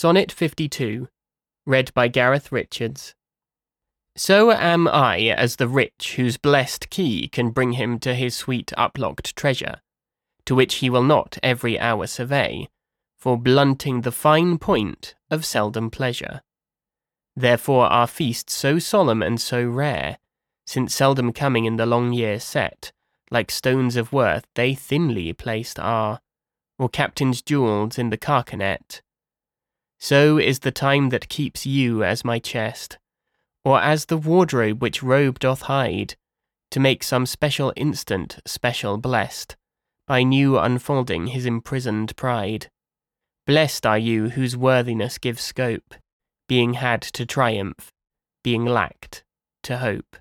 Sonnet 52, read by Gareth Richards. So am I as the rich whose blessed key can bring him to his sweet uplocked treasure, to which he will not every hour survey, for blunting the fine point of seldom pleasure. Therefore are feasts so solemn and so rare, since seldom coming in the long year set, like stones of worth they thinly placed are, or captain's jewels in the carcanet. So is the time that keeps you as my chest, or as the wardrobe which robe doth hide, to make some special instant special blessed, by new unfolding his imprisoned pride. Blessed are you whose worthiness gives scope, being had to triumph, being lacked to hope.